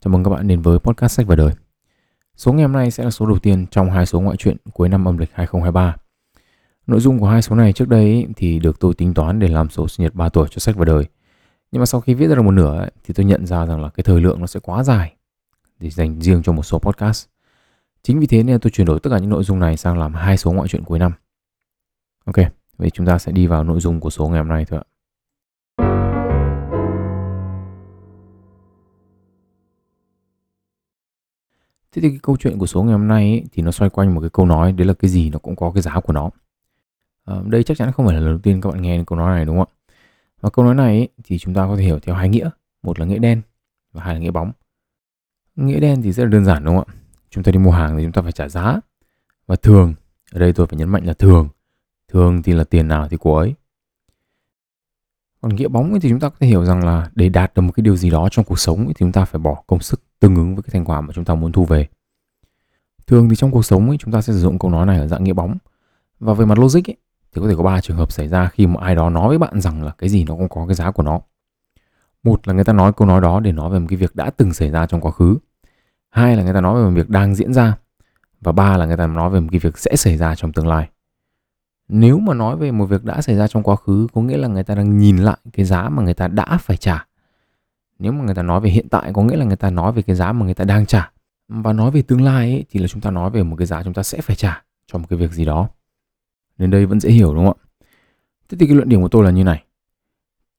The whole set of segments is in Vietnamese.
Chào mừng các bạn đến với podcast sách và đời. Số ngày hôm nay sẽ là số đầu tiên trong hai số ngoại truyện cuối năm âm lịch 2023. Nội dung của hai số này trước đây thì được tôi tính toán để làm số sinh nhật 3 tuổi cho sách và đời. Nhưng mà sau khi viết ra được một nửa thì tôi nhận ra rằng là cái thời lượng nó sẽ quá dài để dành riêng cho một số podcast. Chính vì thế nên tôi chuyển đổi tất cả những nội dung này sang làm hai số ngoại truyện cuối năm. Ok, vậy chúng ta sẽ đi vào nội dung của số ngày hôm nay thôi ạ. Thế thì cái câu chuyện của số ngày hôm nay ấy, thì nó xoay quanh một cái câu nói đấy là cái gì nó cũng có cái giá của nó. À, đây chắc chắn không phải là lần đầu tiên các bạn nghe câu nói này đúng không ạ? Và câu nói này ấy, thì chúng ta có thể hiểu theo hai nghĩa, một là nghĩa đen và hai là nghĩa bóng. Nghĩa đen thì rất là đơn giản đúng không ạ? Chúng ta đi mua hàng thì chúng ta phải trả giá. Và thường, ở đây tôi phải nhấn mạnh là thường. Thường thì là tiền nào thì của ấy. Còn nghĩa bóng thì chúng ta có thể hiểu rằng là để đạt được một cái điều gì đó trong cuộc sống thì chúng ta phải bỏ công sức tương ứng với cái thành quả mà chúng ta muốn thu về. Thường thì trong cuộc sống ấy, chúng ta sẽ sử dụng câu nói này ở dạng nghĩa bóng. Và về mặt logic ấy, thì có thể có ba trường hợp xảy ra khi một ai đó nói với bạn rằng là cái gì nó cũng có cái giá của nó. Một là người ta nói câu nói đó để nói về một cái việc đã từng xảy ra trong quá khứ. Hai là người ta nói về một việc đang diễn ra. Và ba là người ta nói về một cái việc sẽ xảy ra trong tương lai. Nếu mà nói về một việc đã xảy ra trong quá khứ có nghĩa là người ta đang nhìn lại cái giá mà người ta đã phải trả nếu mà người ta nói về hiện tại có nghĩa là người ta nói về cái giá mà người ta đang trả. Và nói về tương lai ấy, thì là chúng ta nói về một cái giá chúng ta sẽ phải trả cho một cái việc gì đó. Đến đây vẫn dễ hiểu đúng không ạ? Thế thì cái luận điểm của tôi là như này.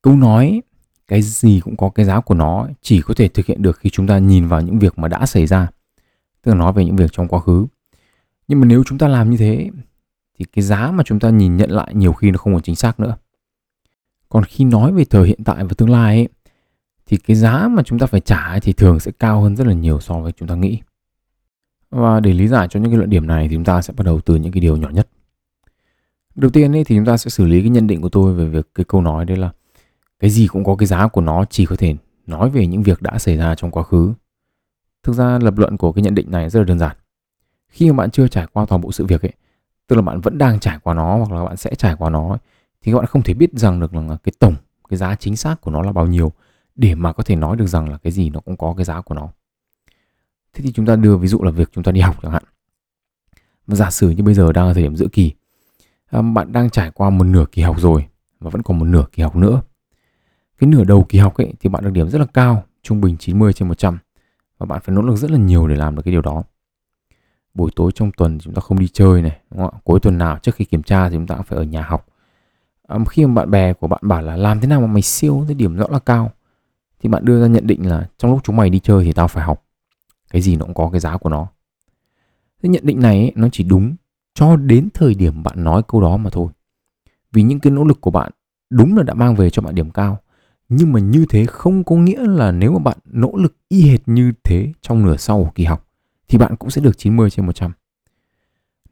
Câu nói cái gì cũng có cái giá của nó chỉ có thể thực hiện được khi chúng ta nhìn vào những việc mà đã xảy ra. Tức là nói về những việc trong quá khứ. Nhưng mà nếu chúng ta làm như thế thì cái giá mà chúng ta nhìn nhận lại nhiều khi nó không còn chính xác nữa. Còn khi nói về thời hiện tại và tương lai ấy, thì cái giá mà chúng ta phải trả thì thường sẽ cao hơn rất là nhiều so với chúng ta nghĩ. Và để lý giải cho những cái luận điểm này thì chúng ta sẽ bắt đầu từ những cái điều nhỏ nhất. Đầu tiên ấy thì chúng ta sẽ xử lý cái nhận định của tôi về việc cái câu nói đấy là cái gì cũng có cái giá của nó chỉ có thể nói về những việc đã xảy ra trong quá khứ. Thực ra lập luận của cái nhận định này rất là đơn giản. Khi mà bạn chưa trải qua toàn bộ sự việc ấy, tức là bạn vẫn đang trải qua nó hoặc là bạn sẽ trải qua nó ấy, thì các bạn không thể biết rằng được là cái tổng cái giá chính xác của nó là bao nhiêu để mà có thể nói được rằng là cái gì nó cũng có cái giá của nó. Thế thì chúng ta đưa ví dụ là việc chúng ta đi học chẳng hạn. Và giả sử như bây giờ đang là thời điểm giữa kỳ à, bạn đang trải qua một nửa kỳ học rồi và vẫn còn một nửa kỳ học nữa. Cái nửa đầu kỳ học ấy thì bạn được điểm rất là cao trung bình 90 trên 100 và bạn phải nỗ lực rất là nhiều để làm được cái điều đó. Buổi tối trong tuần chúng ta không đi chơi này đúng không? cuối tuần nào trước khi kiểm tra thì chúng ta cũng phải ở nhà học. À, khi mà bạn bè của bạn bảo là làm thế nào mà mày siêu cái điểm rõ là cao thì bạn đưa ra nhận định là trong lúc chúng mày đi chơi thì tao phải học cái gì nó cũng có cái giá của nó. Cái nhận định này ấy, nó chỉ đúng cho đến thời điểm bạn nói câu đó mà thôi. Vì những cái nỗ lực của bạn đúng là đã mang về cho bạn điểm cao. Nhưng mà như thế không có nghĩa là nếu mà bạn nỗ lực y hệt như thế trong nửa sau của kỳ học thì bạn cũng sẽ được 90 trên 100.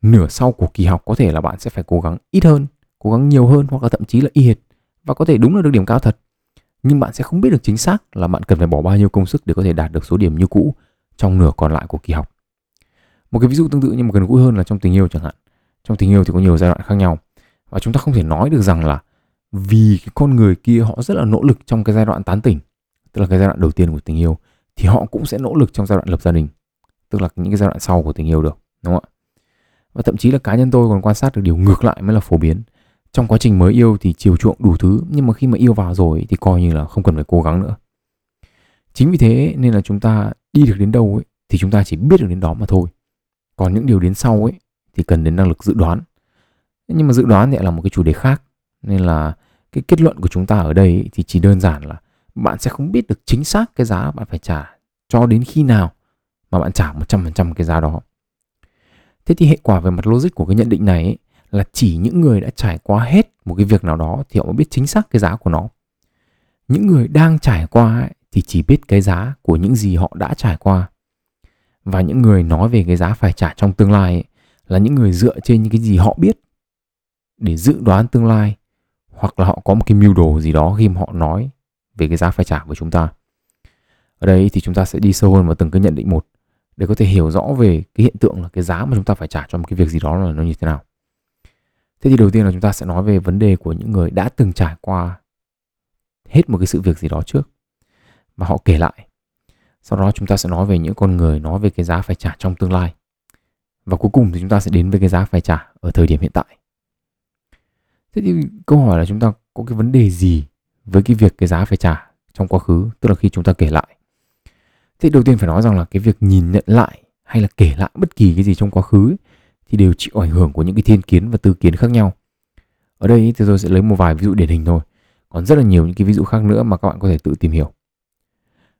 Nửa sau của kỳ học có thể là bạn sẽ phải cố gắng ít hơn, cố gắng nhiều hơn hoặc là thậm chí là y hệt và có thể đúng là được điểm cao thật nhưng bạn sẽ không biết được chính xác là bạn cần phải bỏ bao nhiêu công sức để có thể đạt được số điểm như cũ trong nửa còn lại của kỳ học. Một cái ví dụ tương tự nhưng mà gần gũi hơn là trong tình yêu chẳng hạn. Trong tình yêu thì có nhiều giai đoạn khác nhau và chúng ta không thể nói được rằng là vì cái con người kia họ rất là nỗ lực trong cái giai đoạn tán tỉnh, tức là cái giai đoạn đầu tiên của tình yêu thì họ cũng sẽ nỗ lực trong giai đoạn lập gia đình, tức là những cái giai đoạn sau của tình yêu được, đúng không ạ? Và thậm chí là cá nhân tôi còn quan sát được điều ngược lại mới là phổ biến trong quá trình mới yêu thì chiều chuộng đủ thứ nhưng mà khi mà yêu vào rồi thì coi như là không cần phải cố gắng nữa. Chính vì thế nên là chúng ta đi được đến đâu ấy thì chúng ta chỉ biết được đến đó mà thôi. Còn những điều đến sau ấy thì cần đến năng lực dự đoán. Nhưng mà dự đoán thì là một cái chủ đề khác nên là cái kết luận của chúng ta ở đây ấy, thì chỉ đơn giản là bạn sẽ không biết được chính xác cái giá bạn phải trả cho đến khi nào mà bạn trả 100% cái giá đó. Thế thì hệ quả về mặt logic của cái nhận định này ấy, là chỉ những người đã trải qua hết một cái việc nào đó thì họ mới biết chính xác cái giá của nó. Những người đang trải qua ấy, thì chỉ biết cái giá của những gì họ đã trải qua. Và những người nói về cái giá phải trả trong tương lai ấy, là những người dựa trên những cái gì họ biết để dự đoán tương lai hoặc là họ có một cái mưu đồ gì đó khi mà họ nói về cái giá phải trả của chúng ta. Ở đây thì chúng ta sẽ đi sâu hơn vào từng cái nhận định một để có thể hiểu rõ về cái hiện tượng là cái giá mà chúng ta phải trả cho một cái việc gì đó là nó như thế nào. Thế thì đầu tiên là chúng ta sẽ nói về vấn đề của những người đã từng trải qua hết một cái sự việc gì đó trước và họ kể lại. sau đó chúng ta sẽ nói về những con người, nói về cái giá phải trả trong tương lai. Và cuối cùng thì chúng ta sẽ đến với cái giá phải trả ở thời điểm hiện tại. Thế thì câu hỏi là chúng ta có cái vấn đề gì với cái việc cái giá phải trả trong quá khứ, tức là khi chúng ta kể lại? Thế đầu tiên phải nói rằng là cái việc nhìn nhận lại hay là kể lại bất kỳ cái gì trong quá khứ thì đều chịu ảnh hưởng của những cái thiên kiến và tư kiến khác nhau. Ở đây thì tôi sẽ lấy một vài ví dụ điển hình thôi. Còn rất là nhiều những cái ví dụ khác nữa mà các bạn có thể tự tìm hiểu.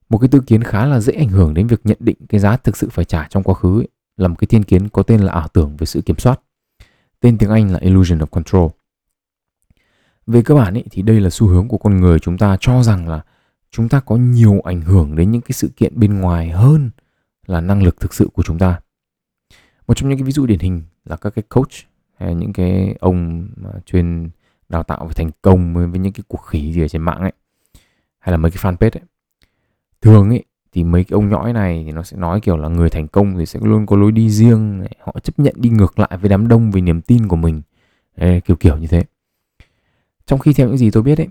Một cái tư kiến khá là dễ ảnh hưởng đến việc nhận định cái giá thực sự phải trả trong quá khứ ấy, là một cái thiên kiến có tên là ảo tưởng về sự kiểm soát. Tên tiếng anh là illusion of control. Về cơ bản ấy, thì đây là xu hướng của con người chúng ta cho rằng là chúng ta có nhiều ảnh hưởng đến những cái sự kiện bên ngoài hơn là năng lực thực sự của chúng ta một trong những cái ví dụ điển hình là các cái coach hay những cái ông mà chuyên đào tạo về thành công với những cái cuộc khỉ gì ở trên mạng ấy hay là mấy cái fanpage ấy. Thường ấy thì mấy cái ông nhõi này thì nó sẽ nói kiểu là người thành công thì sẽ luôn có lối đi riêng này. họ chấp nhận đi ngược lại với đám đông về niềm tin của mình. Ê, kiểu kiểu như thế. Trong khi theo những gì tôi biết ấy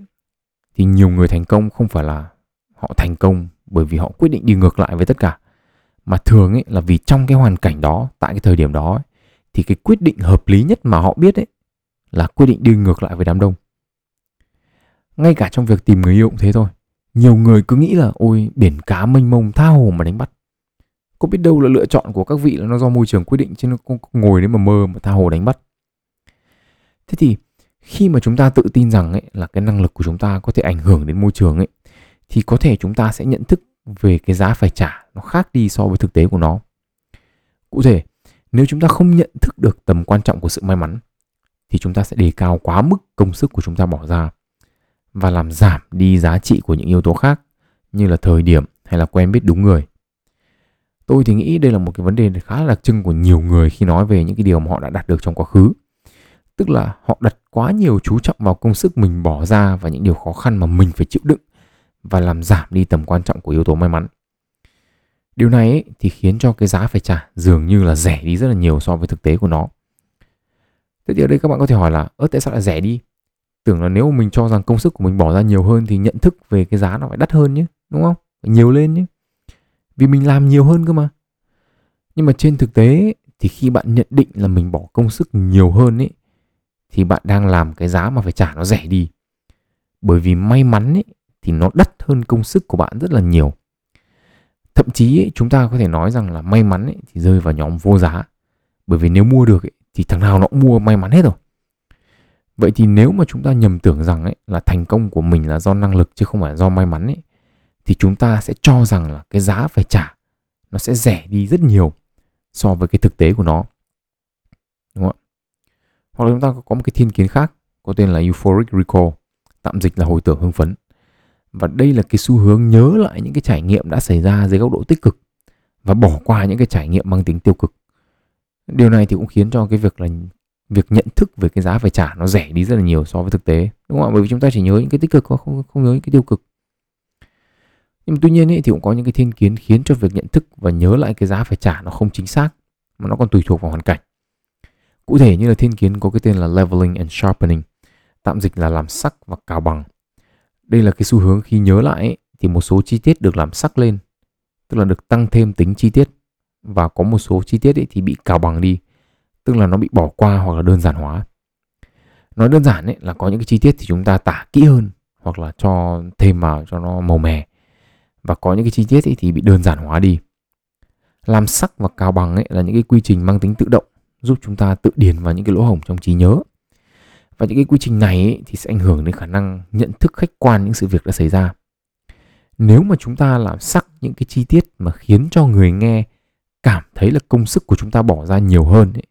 thì nhiều người thành công không phải là họ thành công bởi vì họ quyết định đi ngược lại với tất cả mà thường ấy là vì trong cái hoàn cảnh đó tại cái thời điểm đó ấy, thì cái quyết định hợp lý nhất mà họ biết ấy là quyết định đi ngược lại với đám đông. Ngay cả trong việc tìm người yêu cũng thế thôi. Nhiều người cứ nghĩ là ôi biển cá mênh mông tha hồ mà đánh bắt. Có biết đâu là lựa chọn của các vị là nó do môi trường quyết định chứ nó không ngồi đấy mà mơ mà tha hồ đánh bắt. Thế thì khi mà chúng ta tự tin rằng ấy là cái năng lực của chúng ta có thể ảnh hưởng đến môi trường ấy thì có thể chúng ta sẽ nhận thức về cái giá phải trả nó khác đi so với thực tế của nó cụ thể, nếu chúng ta không nhận thức được tầm quan trọng của sự may mắn, thì chúng ta sẽ đề cao quá mức công sức của chúng ta bỏ ra và làm giảm đi giá trị của những yếu tố khác như là thời điểm hay là quen biết đúng người. Tôi thì nghĩ đây là một cái vấn đề khá là đặc trưng của nhiều người khi nói về những cái điều mà họ đã đạt được trong quá khứ. Tức là họ đặt quá nhiều chú trọng vào công sức mình bỏ ra và những điều khó khăn mà mình phải chịu đựng và làm giảm đi tầm quan trọng của yếu tố may mắn. Điều này ấy, thì khiến cho cái giá phải trả dường như là rẻ đi rất là nhiều so với thực tế của nó. Thế thì ở đây các bạn có thể hỏi là ớt tại sao lại rẻ đi? Tưởng là nếu mình cho rằng công sức của mình bỏ ra nhiều hơn thì nhận thức về cái giá nó phải đắt hơn nhé, đúng không? Phải nhiều lên nhé. Vì mình làm nhiều hơn cơ mà. Nhưng mà trên thực tế thì khi bạn nhận định là mình bỏ công sức nhiều hơn ấy thì bạn đang làm cái giá mà phải trả nó rẻ đi. Bởi vì may mắn ấy thì nó đắt hơn công sức của bạn rất là nhiều. Thậm chí ấy, chúng ta có thể nói rằng là may mắn ấy, thì rơi vào nhóm vô giá. Bởi vì nếu mua được ấy, thì thằng nào nó cũng mua may mắn hết rồi. Vậy thì nếu mà chúng ta nhầm tưởng rằng ấy, là thành công của mình là do năng lực chứ không phải do may mắn ấy, thì chúng ta sẽ cho rằng là cái giá phải trả nó sẽ rẻ đi rất nhiều so với cái thực tế của nó. Đúng không ạ? Hoặc là chúng ta có một cái thiên kiến khác có tên là euphoric recall, tạm dịch là hồi tưởng hưng phấn. Và đây là cái xu hướng nhớ lại những cái trải nghiệm đã xảy ra dưới góc độ tích cực và bỏ qua những cái trải nghiệm mang tính tiêu cực. Điều này thì cũng khiến cho cái việc là việc nhận thức về cái giá phải trả nó rẻ đi rất là nhiều so với thực tế đúng không ạ? Bởi vì chúng ta chỉ nhớ những cái tích cực không không nhớ những cái tiêu cực. Nhưng mà tuy nhiên ấy, thì cũng có những cái thiên kiến khiến cho việc nhận thức và nhớ lại cái giá phải trả nó không chính xác mà nó còn tùy thuộc vào hoàn cảnh. Cụ thể như là thiên kiến có cái tên là leveling and sharpening tạm dịch là làm sắc và cào bằng đây là cái xu hướng khi nhớ lại ấy, thì một số chi tiết được làm sắc lên tức là được tăng thêm tính chi tiết. Và có một số chi tiết ấy thì bị cào bằng đi tức là nó bị bỏ qua hoặc là đơn giản hóa. Nói đơn giản ấy là có những cái chi tiết thì chúng ta tả kỹ hơn hoặc là cho thêm vào cho nó màu mè. Và có những cái chi tiết ấy thì bị đơn giản hóa đi. Làm sắc và cào bằng ấy là những cái quy trình mang tính tự động giúp chúng ta tự điền vào những cái lỗ hổng trong trí nhớ và những cái quy trình này ấy, thì sẽ ảnh hưởng đến khả năng nhận thức khách quan những sự việc đã xảy ra. Nếu mà chúng ta làm sắc những cái chi tiết mà khiến cho người nghe cảm thấy là công sức của chúng ta bỏ ra nhiều hơn ấy,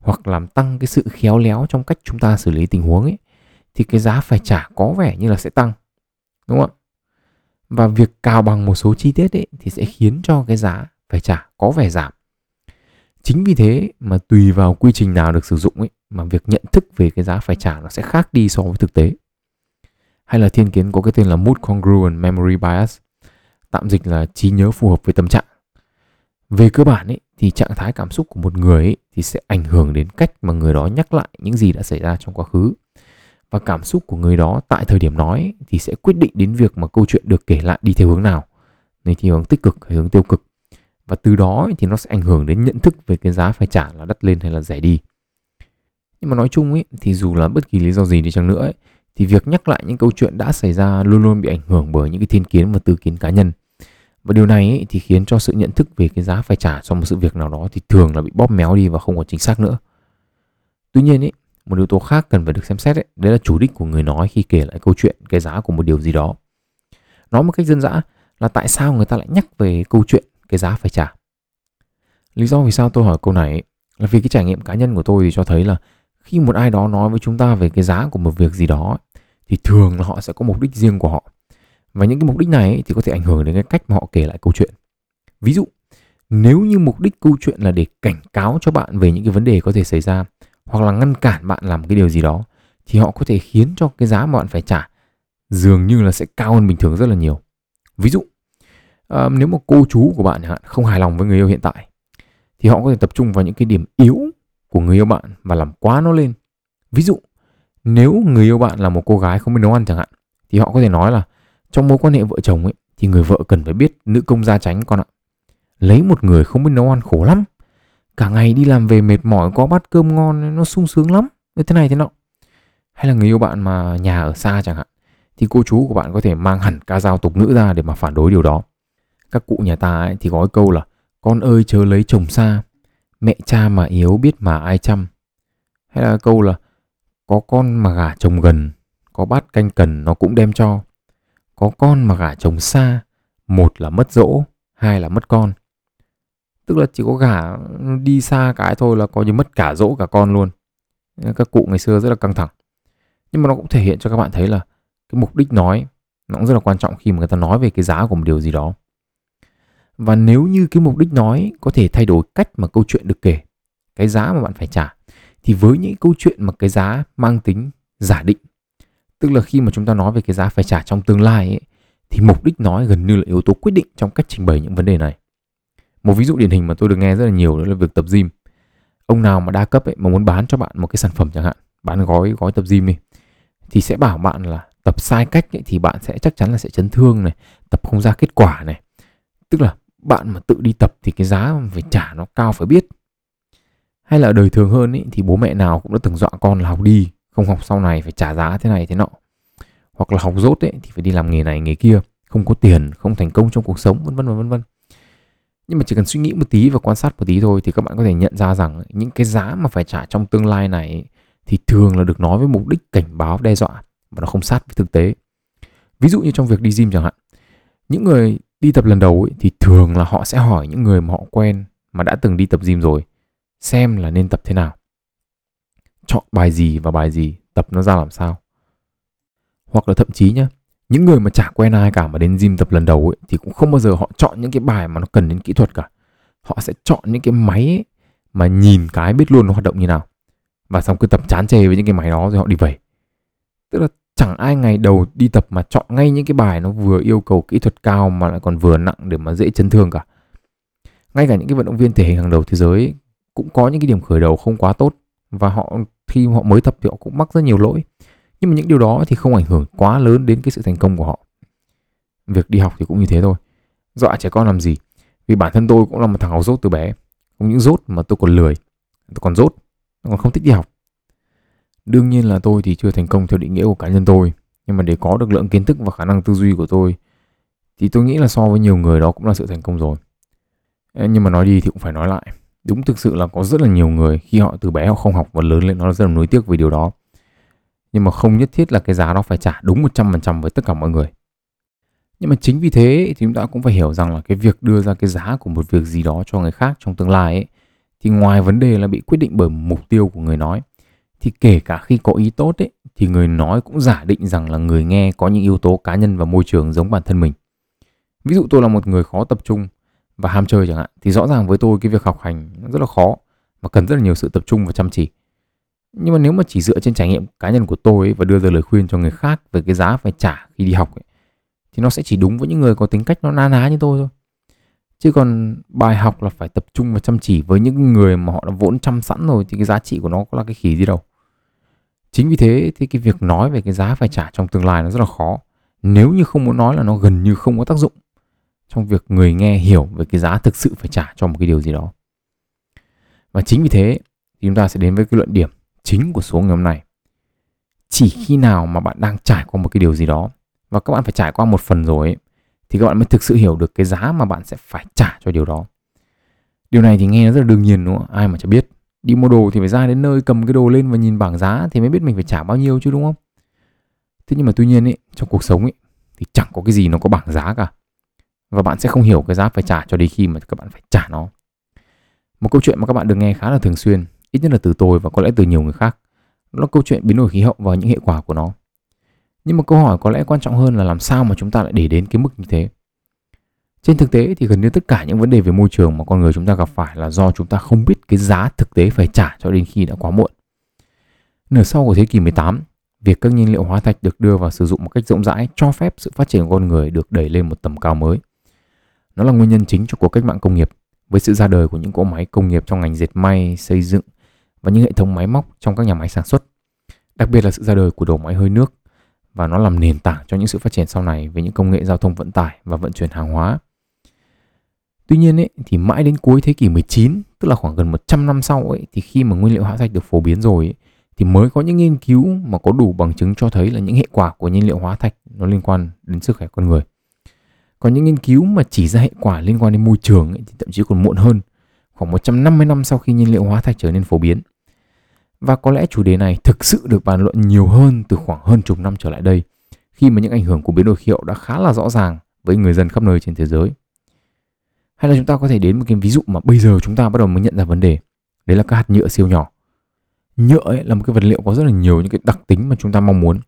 hoặc làm tăng cái sự khéo léo trong cách chúng ta xử lý tình huống ấy thì cái giá phải trả có vẻ như là sẽ tăng đúng không ạ? Và việc cào bằng một số chi tiết ấy thì sẽ khiến cho cái giá phải trả có vẻ giảm chính vì thế mà tùy vào quy trình nào được sử dụng ấy mà việc nhận thức về cái giá phải trả nó sẽ khác đi so với thực tế. Hay là thiên kiến có cái tên là mood congruent memory bias tạm dịch là trí nhớ phù hợp với tâm trạng. Về cơ bản ấy, thì trạng thái cảm xúc của một người ấy, thì sẽ ảnh hưởng đến cách mà người đó nhắc lại những gì đã xảy ra trong quá khứ. Và cảm xúc của người đó tại thời điểm nói ấy, thì sẽ quyết định đến việc mà câu chuyện được kể lại đi theo hướng nào nên thì hướng tích cực hay hướng tiêu cực và từ đó thì nó sẽ ảnh hưởng đến nhận thức về cái giá phải trả là đắt lên hay là rẻ đi. Nhưng mà nói chung ấy thì dù là bất kỳ lý do gì đi chăng nữa ấy, thì việc nhắc lại những câu chuyện đã xảy ra luôn luôn bị ảnh hưởng bởi những cái thiên kiến và tư kiến cá nhân. Và điều này ấy, thì khiến cho sự nhận thức về cái giá phải trả cho một sự việc nào đó thì thường là bị bóp méo đi và không còn chính xác nữa. Tuy nhiên ấy một yếu tố khác cần phải được xem xét ấy, đấy là chủ đích của người nói khi kể lại câu chuyện cái giá của một điều gì đó. Nói một cách dân dã là tại sao người ta lại nhắc về câu chuyện cái giá phải trả. Lý do vì sao tôi hỏi câu này ấy, là vì cái trải nghiệm cá nhân của tôi thì cho thấy là khi một ai đó nói với chúng ta về cái giá của một việc gì đó thì thường là họ sẽ có mục đích riêng của họ. Và những cái mục đích này thì có thể ảnh hưởng đến cái cách mà họ kể lại câu chuyện. Ví dụ nếu như mục đích câu chuyện là để cảnh cáo cho bạn về những cái vấn đề có thể xảy ra hoặc là ngăn cản bạn làm cái điều gì đó thì họ có thể khiến cho cái giá mà bạn phải trả dường như là sẽ cao hơn bình thường rất là nhiều. Ví dụ à, nếu mà cô chú của bạn hạn không hài lòng với người yêu hiện tại thì họ có thể tập trung vào những cái điểm yếu của người yêu bạn và làm quá nó lên. Ví dụ nếu người yêu bạn là một cô gái không biết nấu ăn chẳng hạn thì họ có thể nói là trong mối quan hệ vợ chồng ấy thì người vợ cần phải biết nữ công gia tránh con ạ. Lấy một người không biết nấu ăn khổ lắm cả ngày đi làm về mệt mỏi có bát cơm ngon nó sung sướng lắm như thế này thế nọ. Hay là người yêu bạn mà nhà ở xa chẳng hạn thì cô chú của bạn có thể mang hẳn ca dao tục nữ ra để mà phản đối điều đó các cụ nhà ta ấy, thì gói câu là, con ơi, chớ lấy chồng xa, mẹ cha mà yếu biết mà ai chăm. Hay là câu là, có con mà gả chồng gần, có bát canh cần nó cũng đem cho. Có con mà gả chồng xa, một là mất dỗ, hai là mất con. Tức là chỉ có gả đi xa cái thôi là coi như mất cả dỗ cả con luôn. Các cụ ngày xưa rất là căng thẳng. Nhưng mà nó cũng thể hiện cho các bạn thấy là cái mục đích nói, nó cũng rất là quan trọng khi mà người ta nói về cái giá của một điều gì đó và nếu như cái mục đích nói có thể thay đổi cách mà câu chuyện được kể cái giá mà bạn phải trả thì với những câu chuyện mà cái giá mang tính giả định tức là khi mà chúng ta nói về cái giá phải trả trong tương lai ấy, thì mục đích nói gần như là yếu tố quyết định trong cách trình bày những vấn đề này. Một ví dụ điển hình mà tôi được nghe rất là nhiều đó là việc tập gym. Ông nào mà đa cấp ấy mà muốn bán cho bạn một cái sản phẩm chẳng hạn bán gói gói tập gym đi thì sẽ bảo bạn là tập sai cách ấy, thì bạn sẽ chắc chắn là sẽ chấn thương này tập không ra kết quả này. Tức là bạn mà tự đi tập thì cái giá phải trả nó cao phải biết. Hay là đời thường hơn ý, thì bố mẹ nào cũng đã từng dọa con là học đi không học sau này phải trả giá thế này thế nọ. Hoặc là học dốt ấy thì phải đi làm nghề này nghề kia không có tiền không thành công trong cuộc sống vân vân vân vân nhưng mà chỉ cần suy nghĩ một tí và quan sát một tí thôi thì các bạn có thể nhận ra rằng những cái giá mà phải trả trong tương lai này thì thường là được nói với mục đích cảnh báo đe dọa và nó không sát với thực tế. Ví dụ như trong việc đi gym chẳng hạn những người đi tập lần đầu ấy, thì thường là họ sẽ hỏi những người mà họ quen mà đã từng đi tập gym rồi xem là nên tập thế nào. Chọn bài gì và bài gì tập nó ra làm sao. Hoặc là thậm chí nhá những người mà chả quen ai cả mà đến gym tập lần đầu ấy, thì cũng không bao giờ họ chọn những cái bài mà nó cần đến kỹ thuật cả. Họ sẽ chọn những cái máy ấy, mà nhìn cái biết luôn nó hoạt động như nào. Và xong cứ tập chán chê với những cái máy đó rồi họ đi về. Tức là chẳng ai ngày đầu đi tập mà chọn ngay những cái bài nó vừa yêu cầu kỹ thuật cao mà lại còn vừa nặng để mà dễ chấn thương cả. Ngay cả những cái vận động viên thể hình hàng đầu thế giới cũng có những cái điểm khởi đầu không quá tốt và họ, khi họ mới tập thì họ cũng mắc rất nhiều lỗi. Nhưng mà những điều đó thì không ảnh hưởng quá lớn đến cái sự thành công của họ. Việc đi học thì cũng như thế thôi. Dọa trẻ con làm gì? Vì bản thân tôi cũng là một thằng học dốt từ bé. Không những dốt mà tôi còn lười, tôi còn dốt còn không thích đi học đương nhiên là tôi thì chưa thành công theo định nghĩa của cá nhân tôi, nhưng mà để có được lượng kiến thức và khả năng tư duy của tôi thì tôi nghĩ là so với nhiều người đó cũng là sự thành công rồi. Nhưng mà nói đi thì cũng phải nói lại. Đúng thực sự là có rất là nhiều người khi họ từ bé họ không học và lớn lên nó rất là nuối tiếc vì điều đó. Nhưng mà không nhất thiết là cái giá đó phải trả đúng 100% với tất cả mọi người. Nhưng mà chính vì thế thì chúng ta cũng phải hiểu rằng là cái việc đưa ra cái giá của một việc gì đó cho người khác trong tương lai ấy, thì ngoài vấn đề là bị quyết định bởi mục tiêu của người nói thì kể cả khi có ý tốt ấy thì người nói cũng giả định rằng là người nghe có những yếu tố cá nhân và môi trường giống bản thân mình. Ví dụ tôi là một người khó tập trung và ham chơi chẳng hạn thì rõ ràng với tôi cái việc học hành rất là khó và cần rất là nhiều sự tập trung và chăm chỉ. Nhưng mà nếu mà chỉ dựa trên trải nghiệm cá nhân của tôi ấy và đưa ra lời khuyên cho người khác về cái giá phải trả khi đi học ấy, thì nó sẽ chỉ đúng với những người có tính cách nó na ná như tôi thôi chứ còn bài học là phải tập trung và chăm chỉ với những người mà họ đã vốn chăm sẵn rồi thì cái giá trị của nó có là cái khỉ gì đâu chính vì thế thì cái việc nói về cái giá phải trả trong tương lai nó rất là khó nếu như không muốn nói là nó gần như không có tác dụng trong việc người nghe hiểu về cái giá thực sự phải trả cho một cái điều gì đó. Và chính vì thế thì chúng ta sẽ đến với cái luận điểm chính của số ngày hôm nay. Chỉ khi nào mà bạn đang trải qua một cái điều gì đó và các bạn phải trải qua một phần rồi ấy, thì các bạn mới thực sự hiểu được cái giá mà bạn sẽ phải trả cho điều đó. Điều này thì nghe nó rất là đương nhiên đúng không? Ai mà chả biết. Đi mua đồ thì phải ra đến nơi cầm cái đồ lên và nhìn bảng giá thì mới biết mình phải trả bao nhiêu chứ đúng không? Thế nhưng mà tuy nhiên ấy, trong cuộc sống ấy thì chẳng có cái gì nó có bảng giá cả. Và bạn sẽ không hiểu cái giá phải trả cho đến khi mà các bạn phải trả nó. Một câu chuyện mà các bạn được nghe khá là thường xuyên, ít nhất là từ tôi và có lẽ từ nhiều người khác. Nó là câu chuyện biến đổi khí hậu và những hệ quả của nó. Nhưng mà câu hỏi có lẽ quan trọng hơn là làm sao mà chúng ta lại để đến cái mức như thế. Trên thực tế thì gần như tất cả những vấn đề về môi trường mà con người chúng ta gặp phải là do chúng ta không biết cái giá thực tế phải trả cho đến khi đã quá muộn. Nửa sau của thế kỷ 18, việc các nhiên liệu hóa thạch được đưa vào sử dụng một cách rộng rãi cho phép sự phát triển của con người được đẩy lên một tầm cao mới. Nó là nguyên nhân chính cho cuộc cách mạng công nghiệp với sự ra đời của những cỗ máy công nghiệp trong ngành dệt may, xây dựng và những hệ thống máy móc trong các nhà máy sản xuất. Đặc biệt là sự ra đời của đầu máy hơi nước và nó làm nền tảng cho những sự phát triển sau này về những công nghệ giao thông vận tải và vận chuyển hàng hóa. Tuy nhiên ấy, thì mãi đến cuối thế kỷ 19, tức là khoảng gần 100 năm sau ấy, thì khi mà nguyên liệu hóa thạch được phổ biến rồi ấy, thì mới có những nghiên cứu mà có đủ bằng chứng cho thấy là những hệ quả của nhiên liệu hóa thạch nó liên quan đến sức khỏe con người. Còn những nghiên cứu mà chỉ ra hệ quả liên quan đến môi trường ấy, thì thậm chí còn muộn hơn, khoảng 150 năm sau khi nhiên liệu hóa thạch trở nên phổ biến. Và có lẽ chủ đề này thực sự được bàn luận nhiều hơn từ khoảng hơn chục năm trở lại đây, khi mà những ảnh hưởng của biến đổi khí hậu đã khá là rõ ràng với người dân khắp nơi trên thế giới. Hay là chúng ta có thể đến một cái ví dụ mà bây giờ chúng ta bắt đầu mới nhận ra vấn đề, đấy là các hạt nhựa siêu nhỏ. Nhựa ấy là một cái vật liệu có rất là nhiều những cái đặc tính mà chúng ta mong muốn.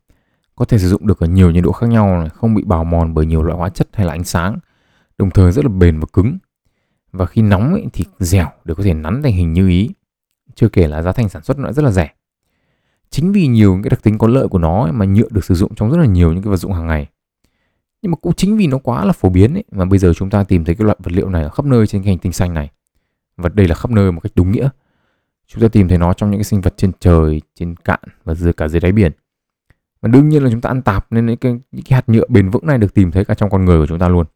Có thể sử dụng được ở nhiều nhiệt độ khác nhau, không bị bào mòn bởi nhiều loại hóa chất hay là ánh sáng, đồng thời rất là bền và cứng. Và khi nóng ấy, thì dẻo để có thể nắn thành hình như ý. Chưa kể là giá thành sản xuất nó rất là rẻ. Chính vì nhiều những cái đặc tính có lợi của nó ấy, mà nhựa được sử dụng trong rất là nhiều những cái vật dụng hàng ngày. Nhưng mà cũng chính vì nó quá là phổ biến ấy, mà bây giờ chúng ta tìm thấy cái loại vật liệu này ở khắp nơi trên cái hành tinh xanh này. Và đây là khắp nơi một cách đúng nghĩa. Chúng ta tìm thấy nó trong những cái sinh vật trên trời, trên cạn và dưới cả dưới đáy biển. Và đương nhiên là chúng ta ăn tạp nên những cái, những cái hạt nhựa bền vững này được tìm thấy cả trong con người của chúng ta luôn.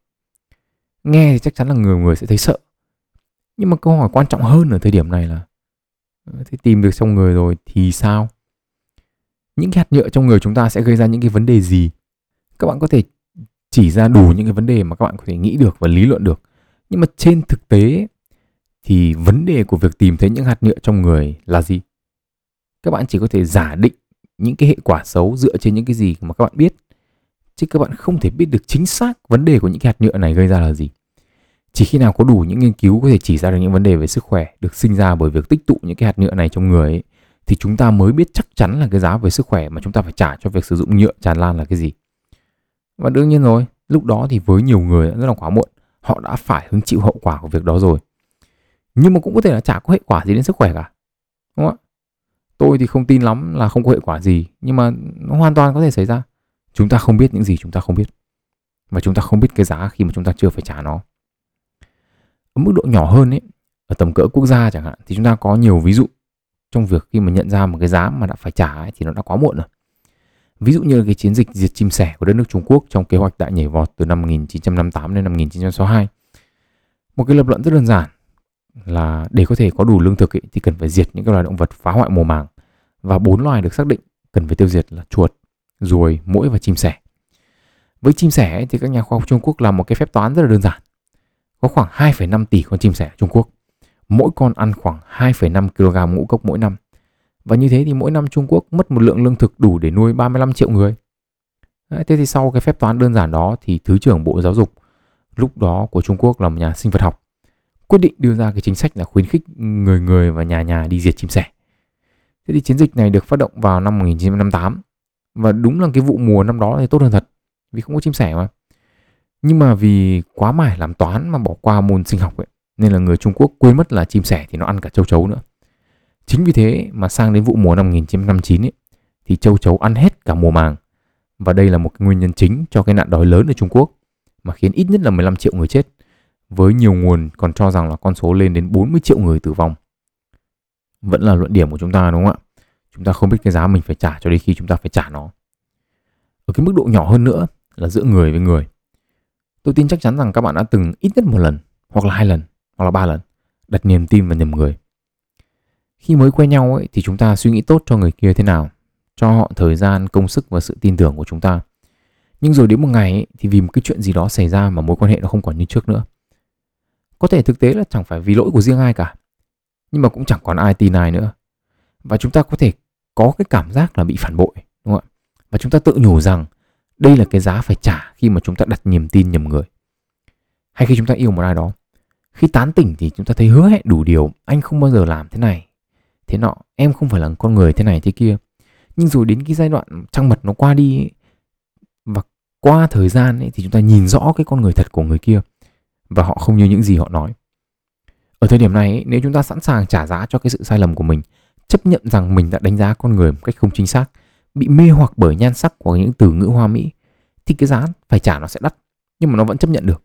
Nghe thì chắc chắn là người người sẽ thấy sợ. Nhưng mà câu hỏi quan trọng hơn ở thời điểm này là Ờ, thế thì tìm được trong người rồi thì sao? Những cái hạt nhựa trong người chúng ta sẽ gây ra những cái vấn đề gì? Các bạn có thể chỉ ra đủ những cái vấn đề mà các bạn có thể nghĩ được và lý luận được. Nhưng mà trên thực tế thì vấn đề của việc tìm thấy những hạt nhựa trong người là gì? Các bạn chỉ có thể giả định những cái hệ quả xấu dựa trên những cái gì mà các bạn biết. Chứ các bạn không thể biết được chính xác vấn đề của những cái hạt nhựa này gây ra là gì. Chỉ khi nào có đủ những nghiên cứu có thể chỉ ra được những vấn đề về sức khỏe được sinh ra bởi việc tích tụ những cái hạt nhựa này trong người ấy, thì chúng ta mới biết chắc chắn là cái giá về sức khỏe mà chúng ta phải trả cho việc sử dụng nhựa tràn lan là cái gì. Và đương nhiên rồi, lúc đó thì với nhiều người rất là quá muộn, họ đã phải hứng chịu hậu quả của việc đó rồi. Nhưng mà cũng có thể là chả có hệ quả gì đến sức khỏe cả. Đúng không ạ? Tôi thì không tin lắm là không có hệ quả gì, nhưng mà nó hoàn toàn có thể xảy ra. Chúng ta không biết những gì chúng ta không biết. Và chúng ta không biết cái giá khi mà chúng ta chưa phải trả nó. Ở mức độ nhỏ hơn ấy, ở tầm cỡ quốc gia chẳng hạn thì chúng ta có nhiều ví dụ trong việc khi mà nhận ra một cái giá mà đã phải trả ấy, thì nó đã quá muộn rồi. Ví dụ như là cái chiến dịch diệt chim sẻ của đất nước Trung Quốc trong kế hoạch đại nhảy vọt từ năm 1958 đến năm 1962. Một cái lập luận rất đơn giản là để có thể có đủ lương thực ấy, thì cần phải diệt những cái loài động vật phá hoại mùa màng và bốn loài được xác định cần phải tiêu diệt là chuột, ruồi, muỗi và chim sẻ. Với chim sẻ ấy, thì các nhà khoa học Trung Quốc làm một cái phép toán rất là đơn giản. Có khoảng 2,5 tỷ con chim sẻ ở Trung Quốc. Mỗi con ăn khoảng 2,5 kg ngũ cốc mỗi năm và như thế thì mỗi năm Trung Quốc mất một lượng lương thực đủ để nuôi 35 triệu người. Đấy, thế thì sau cái phép toán đơn giản đó thì Thứ trưởng Bộ Giáo dục lúc đó của Trung Quốc là một nhà sinh vật học quyết định đưa ra cái chính sách là khuyến khích người người và nhà nhà đi diệt chim sẻ. Thế thì chiến dịch này được phát động vào năm 1958 và đúng là cái vụ mùa năm đó thì tốt hơn thật vì không có chim sẻ mà. Nhưng mà vì quá mải làm toán mà bỏ qua môn sinh học ấy, nên là người Trung Quốc quên mất là chim sẻ thì nó ăn cả châu chấu nữa. Chính vì thế mà sang đến vụ mùa năm 1959 ấy, thì châu chấu ăn hết cả mùa màng. Và đây là một cái nguyên nhân chính cho cái nạn đói lớn ở Trung Quốc mà khiến ít nhất là 15 triệu người chết. Với nhiều nguồn còn cho rằng là con số lên đến 40 triệu người tử vong. Vẫn là luận điểm của chúng ta đúng không ạ? Chúng ta không biết cái giá mình phải trả cho đến khi chúng ta phải trả nó. Ở cái mức độ nhỏ hơn nữa là giữa người với người. Tôi tin chắc chắn rằng các bạn đã từng ít nhất một lần, hoặc là hai lần, hoặc là ba lần đặt niềm tin vào nhầm người. Khi mới quen nhau ấy, thì chúng ta suy nghĩ tốt cho người kia thế nào, cho họ thời gian, công sức và sự tin tưởng của chúng ta. Nhưng rồi đến một ngày ấy, thì vì một cái chuyện gì đó xảy ra mà mối quan hệ nó không còn như trước nữa. Có thể thực tế là chẳng phải vì lỗi của riêng ai cả, nhưng mà cũng chẳng còn ai tin ai nữa. Và chúng ta có thể có cái cảm giác là bị phản bội, đúng không ạ? Và chúng ta tự nhủ rằng đây là cái giá phải trả khi mà chúng ta đặt niềm tin nhầm người. Hay khi chúng ta yêu một ai đó, khi tán tỉnh thì chúng ta thấy hứa hẹn đủ điều, anh không bao giờ làm thế này, thế nọ, em không phải là con người thế này thế kia. Nhưng rồi đến cái giai đoạn trăng mật nó qua đi ấy, và qua thời gian ấy, thì chúng ta nhìn rõ cái con người thật của người kia và họ không như những gì họ nói. Ở thời điểm này, ấy, nếu chúng ta sẵn sàng trả giá cho cái sự sai lầm của mình, chấp nhận rằng mình đã đánh giá con người một cách không chính xác, bị mê hoặc bởi nhan sắc của những từ ngữ hoa mỹ, thì cái giá phải trả nó sẽ đắt, nhưng mà nó vẫn chấp nhận được.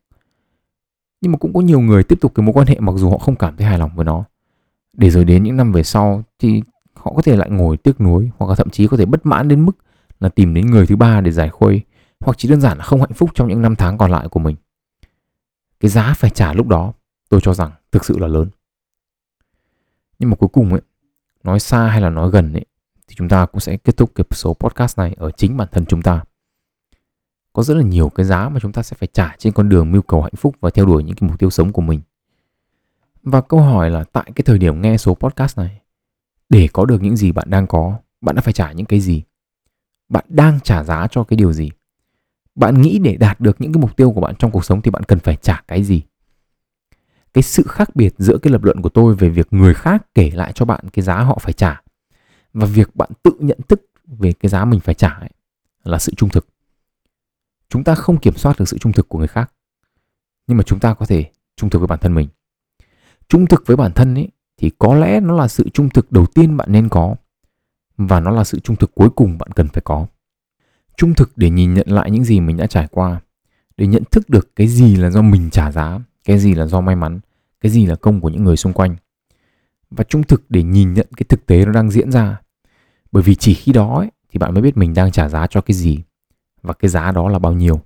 Nhưng mà cũng có nhiều người tiếp tục cái mối quan hệ mặc dù họ không cảm thấy hài lòng với nó. Để rồi đến những năm về sau thì họ có thể lại ngồi tiếc nuối hoặc là thậm chí có thể bất mãn đến mức là tìm đến người thứ ba để giải khuây hoặc chỉ đơn giản là không hạnh phúc trong những năm tháng còn lại của mình. Cái giá phải trả lúc đó tôi cho rằng thực sự là lớn. Nhưng mà cuối cùng ấy, nói xa hay là nói gần ấy, thì chúng ta cũng sẽ kết thúc cái số podcast này ở chính bản thân chúng ta. Có rất là nhiều cái giá mà chúng ta sẽ phải trả trên con đường mưu cầu hạnh phúc và theo đuổi những cái mục tiêu sống của mình. Và câu hỏi là tại cái thời điểm nghe số podcast này, để có được những gì bạn đang có, bạn đã phải trả những cái gì? Bạn đang trả giá cho cái điều gì? Bạn nghĩ để đạt được những cái mục tiêu của bạn trong cuộc sống thì bạn cần phải trả cái gì? Cái sự khác biệt giữa cái lập luận của tôi về việc người khác kể lại cho bạn cái giá họ phải trả và việc bạn tự nhận thức về cái giá mình phải trả ấy, là sự trung thực. Chúng ta không kiểm soát được sự trung thực của người khác, nhưng mà chúng ta có thể trung thực với bản thân mình. Trung thực với bản thân ấy thì có lẽ nó là sự trung thực đầu tiên bạn nên có và nó là sự trung thực cuối cùng bạn cần phải có. Trung thực để nhìn nhận lại những gì mình đã trải qua để nhận thức được cái gì là do mình trả giá cái gì là do may mắn cái gì là công của những người xung quanh. Và trung thực để nhìn nhận cái thực tế nó đang diễn ra bởi vì chỉ khi đó ấy, thì bạn mới biết mình đang trả giá cho cái gì và cái giá đó là bao nhiêu.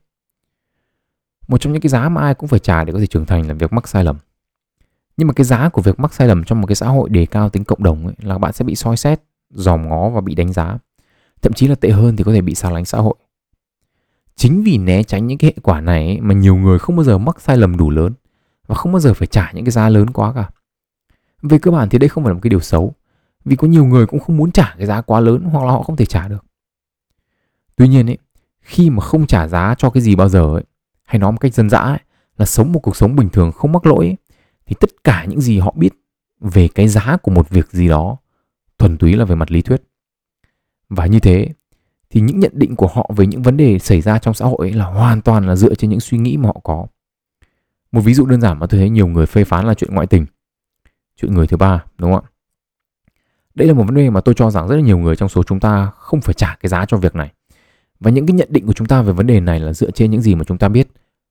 Một trong những cái giá mà ai cũng phải trả để có thể trưởng thành là việc mắc sai lầm. Nhưng mà cái giá của việc mắc sai lầm trong một cái xã hội đề cao tính cộng đồng ấy, là bạn sẽ bị soi xét dòm ngó và bị đánh giá. Thậm chí là tệ hơn thì có thể bị xa lánh xã hội. Chính vì né tránh những cái hệ quả này ấy, mà nhiều người không bao giờ mắc sai lầm đủ lớn và không bao giờ phải trả những cái giá lớn quá cả. Về cơ bản thì đây không phải là một cái điều xấu vì có nhiều người cũng không muốn trả cái giá quá lớn hoặc là họ không thể trả được. Tuy nhiên ấy khi mà không trả giá cho cái gì bao giờ ấy hay nói một cách dân dã ấy, là sống một cuộc sống bình thường không mắc lỗi ấy, thì tất cả những gì họ biết về cái giá của một việc gì đó thuần túy là về mặt lý thuyết. Và như thế thì những nhận định của họ về những vấn đề xảy ra trong xã hội ấy là hoàn toàn là dựa trên những suy nghĩ mà họ có. Một ví dụ đơn giản mà tôi thấy nhiều người phê phán là chuyện ngoại tình. Chuyện người thứ ba đúng không ạ? Đây là một vấn đề mà tôi cho rằng rất là nhiều người trong số chúng ta không phải trả cái giá cho việc này. Và những cái nhận định của chúng ta về vấn đề này là dựa trên những gì mà chúng ta biết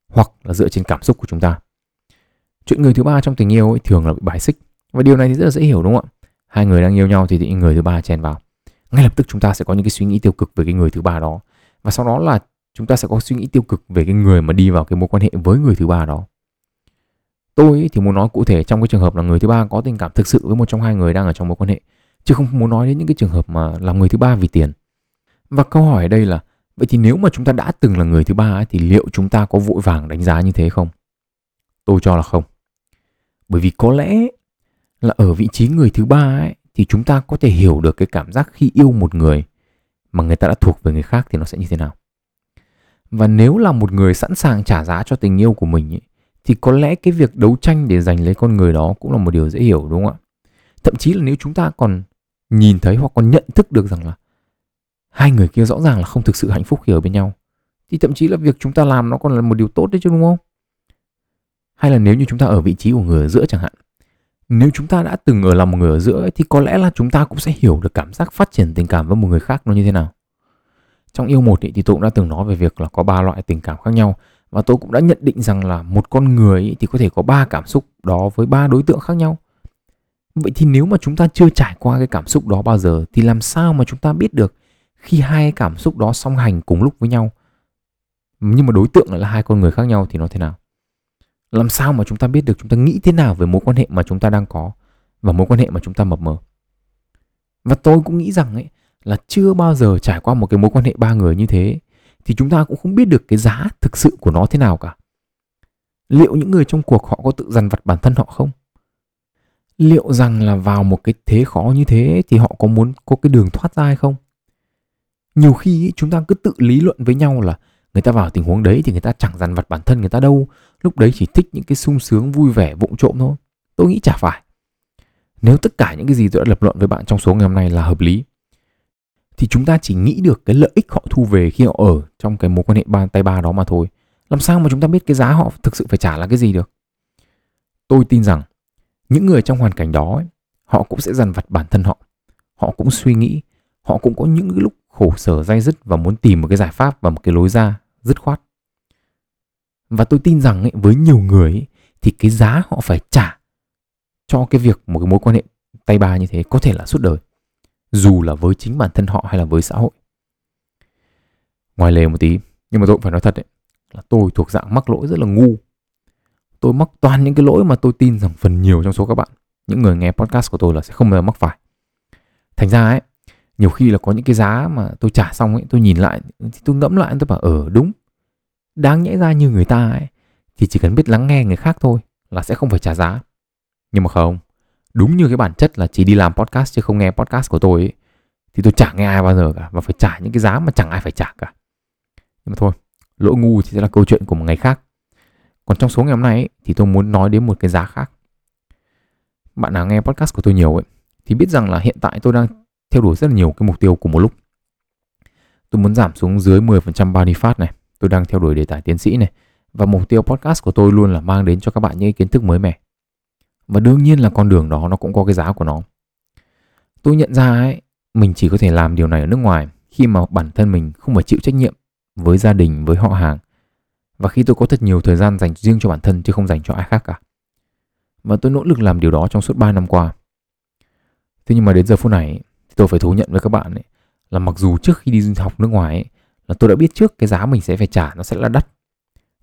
hoặc là dựa trên cảm xúc của chúng ta. Chuyện người thứ ba trong tình yêu ấy thường là bị bài xích. Và điều này thì rất là dễ hiểu đúng không ạ? Hai người đang yêu nhau thì, thì người thứ ba chen vào. Ngay lập tức chúng ta sẽ có những cái suy nghĩ tiêu cực về cái người thứ ba đó. Và sau đó là chúng ta sẽ có suy nghĩ tiêu cực về cái người mà đi vào cái mối quan hệ với người thứ ba đó. Tôi thì muốn nói cụ thể trong cái trường hợp là người thứ ba có tình cảm thực sự với một trong hai người đang ở trong mối quan hệ chứ không muốn nói đến những cái trường hợp mà làm người thứ ba vì tiền. Và câu hỏi ở đây là vậy thì nếu mà chúng ta đã từng là người thứ ba thì liệu chúng ta có vội vàng đánh giá như thế không? Tôi cho là không. Bởi vì có lẽ là ở vị trí người thứ ba ấy thì chúng ta có thể hiểu được cái cảm giác khi yêu một người mà người ta đã thuộc về người khác thì nó sẽ như thế nào. Và nếu là một người sẵn sàng trả giá cho tình yêu của mình ấy, thì có lẽ cái việc đấu tranh để giành lấy con người đó cũng là một điều dễ hiểu đúng không ạ? Thậm chí là nếu chúng ta còn nhìn thấy hoặc còn nhận thức được rằng là hai người kia rõ ràng là không thực sự hạnh phúc khi ở bên nhau thì thậm chí là việc chúng ta làm nó còn là một điều tốt đấy chứ đúng không? Hay là nếu như chúng ta ở vị trí của người ở giữa chẳng hạn nếu chúng ta đã từng ở lòng một người ở giữa ấy, thì có lẽ là chúng ta cũng sẽ hiểu được cảm giác phát triển tình cảm với một người khác nó như thế nào. Trong yêu một ý, thì tôi cũng đã từng nói về việc là có ba loại tình cảm khác nhau và tôi cũng đã nhận định rằng là một con người ý, thì có thể có ba cảm xúc đó với ba đối tượng khác nhau vậy thì nếu mà chúng ta chưa trải qua cái cảm xúc đó bao giờ, thì làm sao mà chúng ta biết được khi hai cảm xúc đó song hành cùng lúc với nhau? Nhưng mà đối tượng lại là hai con người khác nhau thì nó thế nào? Làm sao mà chúng ta biết được chúng ta nghĩ thế nào về mối quan hệ mà chúng ta đang có và mối quan hệ mà chúng ta mập mờ? Và tôi cũng nghĩ rằng ấy, là chưa bao giờ trải qua một cái mối quan hệ ba người như thế, thì chúng ta cũng không biết được cái giá thực sự của nó thế nào cả. Liệu những người trong cuộc họ có tự dằn vặt bản thân họ không? Liệu rằng là vào một cái thế khó như thế thì họ có muốn có cái đường thoát ra hay không? Nhiều khi chúng ta cứ tự lý luận với nhau là người ta vào tình huống đấy thì người ta chẳng dằn vặt bản thân người ta đâu. Lúc đấy chỉ thích những cái sung sướng, vui vẻ, vụng trộm thôi. Tôi nghĩ chả phải. Nếu tất cả những cái gì tôi đã lập luận với bạn trong số ngày hôm nay là hợp lý, thì chúng ta chỉ nghĩ được cái lợi ích họ thu về khi họ ở trong cái mối quan hệ ba, tay ba đó mà thôi. Làm sao mà chúng ta biết cái giá họ thực sự phải trả là cái gì được? Tôi tin rằng những người trong hoàn cảnh đó ấy, họ cũng sẽ dằn vặt bản thân họ. Họ cũng suy nghĩ họ cũng có những lúc khổ sở dai dứt và muốn tìm một cái giải pháp và một cái lối ra dứt khoát. Và tôi tin rằng ấy, với nhiều người ấy, thì cái giá họ phải trả cho cái việc một cái mối quan hệ tay ba như thế có thể là suốt đời dù là với chính bản thân họ hay là với xã hội. Ngoài lề một tí nhưng mà tôi cũng phải nói thật đấy là tôi thuộc dạng mắc lỗi rất là ngu tôi mắc toàn những cái lỗi mà tôi tin rằng phần nhiều trong số các bạn những người nghe podcast của tôi là sẽ không bao giờ mắc phải. Thành ra ấy nhiều khi là có những cái giá mà tôi trả xong ấy tôi nhìn lại thì tôi ngẫm lại tôi bảo ở ừ, đúng. Đáng nhẽ ra như người ta ấy thì chỉ cần biết lắng nghe người khác thôi là sẽ không phải trả giá. Nhưng mà không đúng như cái bản chất là chỉ đi làm podcast chứ không nghe podcast của tôi ấy, thì tôi chả nghe ai bao giờ cả và phải trả những cái giá mà chẳng ai phải trả cả. Nhưng mà thôi lỗi ngu thì sẽ là câu chuyện của một ngày khác còn trong số ngày hôm nay ấy, thì tôi muốn nói đến một cái giá khác. Bạn nào nghe podcast của tôi nhiều ấy thì biết rằng là hiện tại tôi đang theo đuổi rất là nhiều cái mục tiêu cùng một lúc. Tôi muốn giảm xuống dưới 10% body fat này tôi đang theo đuổi đề tài tiến sĩ này và mục tiêu podcast của tôi luôn là mang đến cho các bạn những kiến thức mới mẻ. Và đương nhiên là con đường đó nó cũng có cái giá của nó. Tôi nhận ra ấy mình chỉ có thể làm điều này ở nước ngoài khi mà bản thân mình không phải chịu trách nhiệm với gia đình với họ hàng và khi tôi có thật nhiều thời gian dành riêng cho bản thân chứ không dành cho ai khác cả. Và tôi nỗ lực làm điều đó trong suốt 3 năm qua. Thế nhưng mà đến giờ phút này thì tôi phải thú nhận với các bạn ấy, là mặc dù trước khi đi học nước ngoài ấy, là tôi đã biết trước cái giá mình sẽ phải trả nó sẽ là đắt.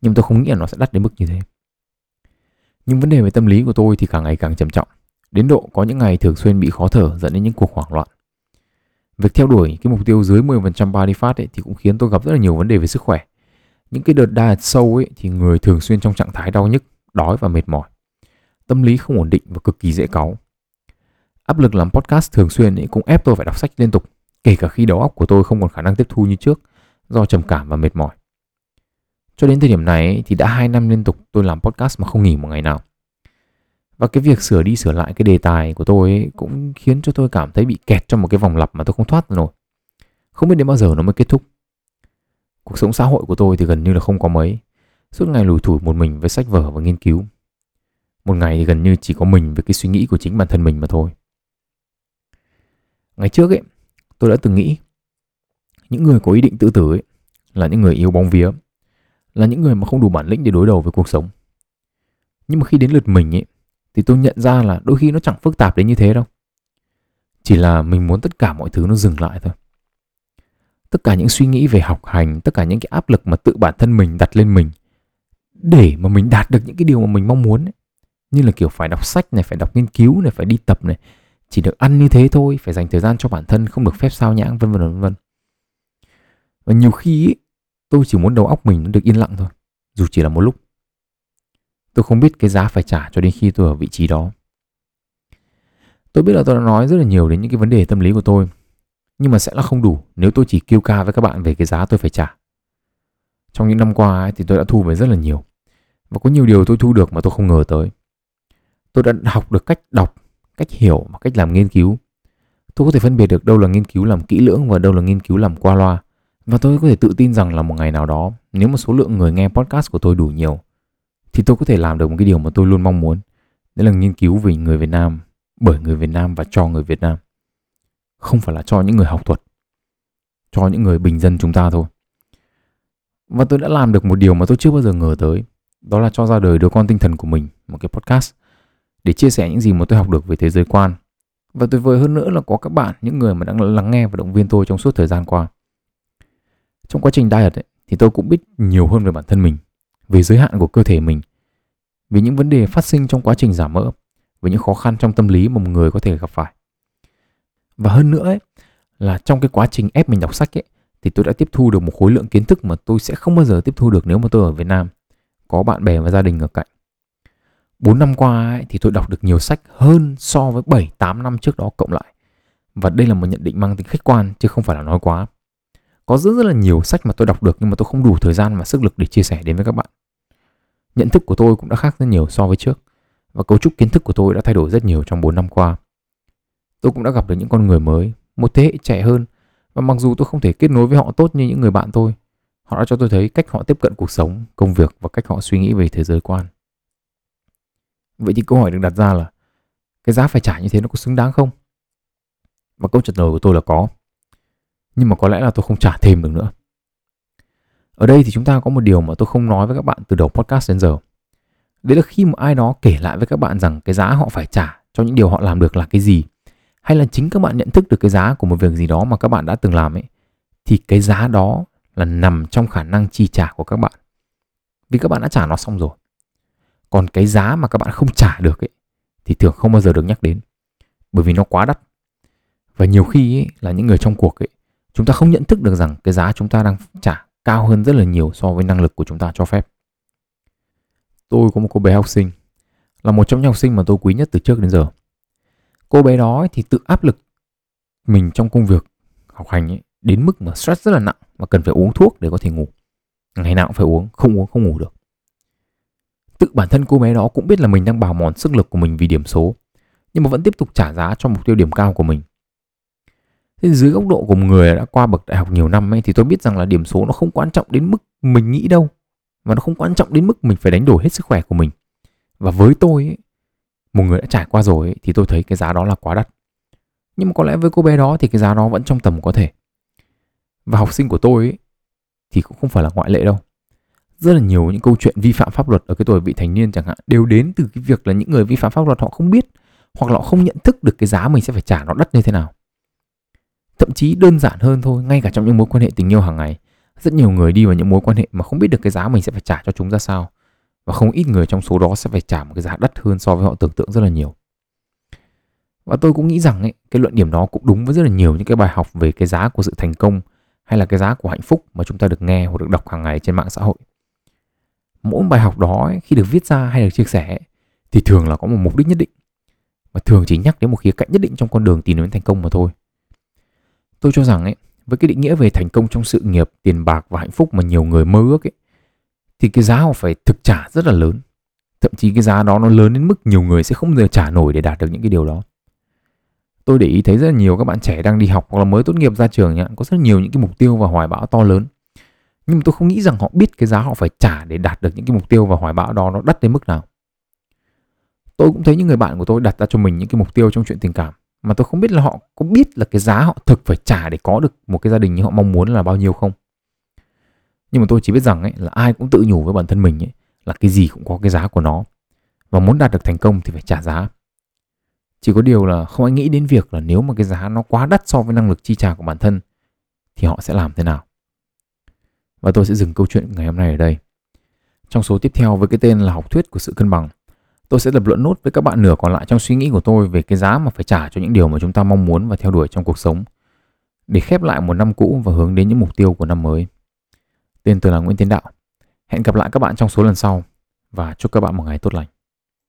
Nhưng tôi không nghĩ là nó sẽ đắt đến mức như thế. Nhưng vấn đề về tâm lý của tôi thì càng ngày càng trầm trọng đến độ có những ngày thường xuyên bị khó thở dẫn đến những cuộc hoảng loạn. Việc theo đuổi cái mục tiêu dưới 10% body fat ấy thì cũng khiến tôi gặp rất là nhiều vấn đề về sức khỏe những cái đợt diet sâu ấy thì người thường xuyên trong trạng thái đau nhức, đói và mệt mỏi tâm lý không ổn định và cực kỳ dễ cáu áp lực làm podcast thường xuyên ấy cũng ép tôi phải đọc sách liên tục, kể cả khi đầu óc của tôi không còn khả năng tiếp thu như trước, do trầm cảm và mệt mỏi cho đến thời điểm này thì đã 2 năm liên tục tôi làm podcast mà không nghỉ một ngày nào. Và cái việc sửa đi sửa lại cái đề tài của tôi ấy cũng khiến cho tôi cảm thấy bị kẹt trong một cái vòng lặp mà tôi không thoát nổi. Không biết đến bao giờ nó mới kết thúc. Cuộc sống xã hội của tôi thì gần như là không có mấy. Suốt ngày lủi thủi một mình với sách vở và nghiên cứu. Một ngày thì gần như chỉ có mình với cái suy nghĩ của chính bản thân mình mà thôi. Ngày trước ấy, tôi đã từng nghĩ những người có ý định tự tử ấy là những người yêu bóng vía là những người mà không đủ bản lĩnh để đối đầu với cuộc sống nhưng mà khi đến lượt mình ấy thì tôi nhận ra là đôi khi nó chẳng phức tạp đến như thế đâu chỉ là mình muốn tất cả mọi thứ nó dừng lại thôi tất cả những suy nghĩ về học hành tất cả những cái áp lực mà tự bản thân mình đặt lên mình để mà mình đạt được những cái điều mà mình mong muốn ấy. như là kiểu phải đọc sách này phải đọc nghiên cứu này phải đi tập này chỉ được ăn như thế thôi phải dành thời gian cho bản thân không được phép sao nhãng vân vân vân vân và nhiều khi ấy, Tôi chỉ muốn đầu óc mình nó được yên lặng thôi, dù chỉ là một lúc. Tôi không biết cái giá phải trả cho đến khi tôi ở vị trí đó. Tôi biết là tôi đã nói rất là nhiều đến những cái vấn đề tâm lý của tôi, nhưng mà sẽ là không đủ nếu tôi chỉ kêu ca với các bạn về cái giá tôi phải trả. Trong những năm qua ấy, thì tôi đã thu về rất là nhiều. Và có nhiều điều tôi thu được mà tôi không ngờ tới. Tôi đã học được cách đọc, cách hiểu và cách làm nghiên cứu. Tôi có thể phân biệt được đâu là nghiên cứu làm kỹ lưỡng và đâu là nghiên cứu làm qua loa. Và tôi có thể tự tin rằng là một ngày nào đó, nếu một số lượng người nghe podcast của tôi đủ nhiều, thì tôi có thể làm được một cái điều mà tôi luôn mong muốn. Đấy là nghiên cứu về người Việt Nam, bởi người Việt Nam và cho người Việt Nam. Không phải là cho những người học thuật, cho những người bình dân chúng ta thôi. Và tôi đã làm được một điều mà tôi chưa bao giờ ngờ tới. Đó là cho ra đời đứa con tinh thần của mình, một cái podcast, để chia sẻ những gì mà tôi học được về thế giới quan. Và tuyệt vời hơn nữa là có các bạn, những người mà đang lắng nghe và động viên tôi trong suốt thời gian qua. Trong quá trình diet ấy, thì tôi cũng biết nhiều hơn về bản thân mình, về giới hạn của cơ thể mình, về những vấn đề phát sinh trong quá trình giảm mỡ, về những khó khăn trong tâm lý mà một người có thể gặp phải. Và hơn nữa ấy, là trong cái quá trình ép mình đọc sách ấy, thì tôi đã tiếp thu được một khối lượng kiến thức mà tôi sẽ không bao giờ tiếp thu được nếu mà tôi ở Việt Nam, có bạn bè và gia đình ở cạnh. 4 năm qua ấy, thì tôi đọc được nhiều sách hơn so với 7 8 năm trước đó cộng lại. Và đây là một nhận định mang tính khách quan chứ không phải là nói quá. Có rất rất là nhiều sách mà tôi đọc được nhưng mà tôi không đủ thời gian và sức lực để chia sẻ đến với các bạn. Nhận thức của tôi cũng đã khác rất nhiều so với trước và cấu trúc kiến thức của tôi đã thay đổi rất nhiều trong 4 năm qua. Tôi cũng đã gặp được những con người mới, một thế hệ trẻ hơn và mặc dù tôi không thể kết nối với họ tốt như những người bạn tôi, họ đã cho tôi thấy cách họ tiếp cận cuộc sống, công việc và cách họ suy nghĩ về thế giới quan. Vậy thì câu hỏi được đặt ra là cái giá phải trả như thế nó có xứng đáng không? Và câu trả lời của tôi là có. Nhưng mà có lẽ là tôi không trả thêm được nữa. Ở đây thì chúng ta có một điều mà tôi không nói với các bạn từ đầu podcast đến giờ. Đấy là khi một ai đó kể lại với các bạn rằng cái giá họ phải trả cho những điều họ làm được là cái gì hay là chính các bạn nhận thức được cái giá của một việc gì đó mà các bạn đã từng làm ấy thì cái giá đó là nằm trong khả năng chi trả của các bạn. Vì các bạn đã trả nó xong rồi. Còn cái giá mà các bạn không trả được ấy thì thường không bao giờ được nhắc đến. Bởi vì nó quá đắt. Và nhiều khi ấy, là những người trong cuộc ấy chúng ta không nhận thức được rằng cái giá chúng ta đang trả cao hơn rất là nhiều so với năng lực của chúng ta cho phép. Tôi có một cô bé học sinh là một trong những học sinh mà tôi quý nhất từ trước đến giờ. Cô bé đó thì tự áp lực mình trong công việc học hành ấy, đến mức mà stress rất là nặng và cần phải uống thuốc để có thể ngủ. Ngày nào cũng phải uống, không uống không ngủ được. Tự bản thân cô bé đó cũng biết là mình đang bào mòn sức lực của mình vì điểm số, nhưng mà vẫn tiếp tục trả giá cho mục tiêu điểm cao của mình. Thế dưới góc độ của một người đã qua bậc đại học nhiều năm ấy thì tôi biết rằng là điểm số nó không quan trọng đến mức mình nghĩ đâu và nó không quan trọng đến mức mình phải đánh đổi hết sức khỏe của mình. Và với tôi ấy, một người đã trải qua rồi ấy, thì tôi thấy cái giá đó là quá đắt. Nhưng mà có lẽ với cô bé đó thì cái giá đó vẫn trong tầm có thể. Và học sinh của tôi ấy, thì cũng không phải là ngoại lệ đâu. Rất là nhiều những câu chuyện vi phạm pháp luật ở cái tuổi vị thành niên chẳng hạn đều đến từ cái việc là những người vi phạm pháp luật họ không biết hoặc là họ không nhận thức được cái giá mình sẽ phải trả nó đắt như thế nào. Thậm chí đơn giản hơn thôi, ngay cả trong những mối quan hệ tình yêu hàng ngày, rất nhiều người đi vào những mối quan hệ mà không biết được cái giá mình sẽ phải trả cho chúng ra sao. Và không ít người trong số đó sẽ phải trả một cái giá đắt hơn so với họ tưởng tượng rất là nhiều. Và tôi cũng nghĩ rằng ấy, cái luận điểm đó cũng đúng với rất là nhiều những cái bài học về cái giá của sự thành công hay là cái giá của hạnh phúc mà chúng ta được nghe hoặc được đọc hàng ngày trên mạng xã hội. Mỗi bài học đó ấy, khi được viết ra hay được chia sẻ thì thường là có một mục đích nhất định và thường chỉ nhắc đến một khía cạnh nhất định trong con đường tìm đến thành công mà thôi. Tôi cho rằng ấy, với cái định nghĩa về thành công trong sự nghiệp, tiền bạc và hạnh phúc mà nhiều người mơ ước ấy, thì cái giá họ phải thực trả rất là lớn. Thậm chí cái giá đó nó lớn đến mức nhiều người sẽ không bao giờ trả nổi để đạt được những cái điều đó. Tôi để ý thấy rất là nhiều các bạn trẻ đang đi học hoặc là mới tốt nghiệp ra trường nhá, có rất nhiều những cái mục tiêu và hoài bão to lớn. Nhưng mà tôi không nghĩ rằng họ biết cái giá họ phải trả để đạt được những cái mục tiêu và hoài bão đó nó đắt đến mức nào. Tôi cũng thấy những người bạn của tôi đặt ra cho mình những cái mục tiêu trong chuyện tình cảm mà tôi không biết là họ có biết là cái giá họ thực phải trả để có được một cái gia đình như họ mong muốn là bao nhiêu không nhưng mà tôi chỉ biết rằng ấy, là ai cũng tự nhủ với bản thân mình ấy, là cái gì cũng có cái giá của nó. Và muốn đạt được thành công thì phải trả giá. Chỉ có điều là không ai nghĩ đến việc là nếu mà cái giá nó quá đắt so với năng lực chi trả của bản thân, thì họ sẽ làm thế nào? Và tôi sẽ dừng câu chuyện ngày hôm nay ở đây. Trong số tiếp theo với cái tên là học thuyết của sự cân bằng, Tôi sẽ lập luận nốt với các bạn nửa còn lại trong suy nghĩ của tôi về cái giá mà phải trả cho những điều mà chúng ta mong muốn và theo đuổi trong cuộc sống, để khép lại một năm cũ và hướng đến những mục tiêu của năm mới. Tên tôi là Nguyễn Tiến Đạo. Hẹn gặp lại các bạn trong số lần sau và chúc các bạn một ngày tốt lành.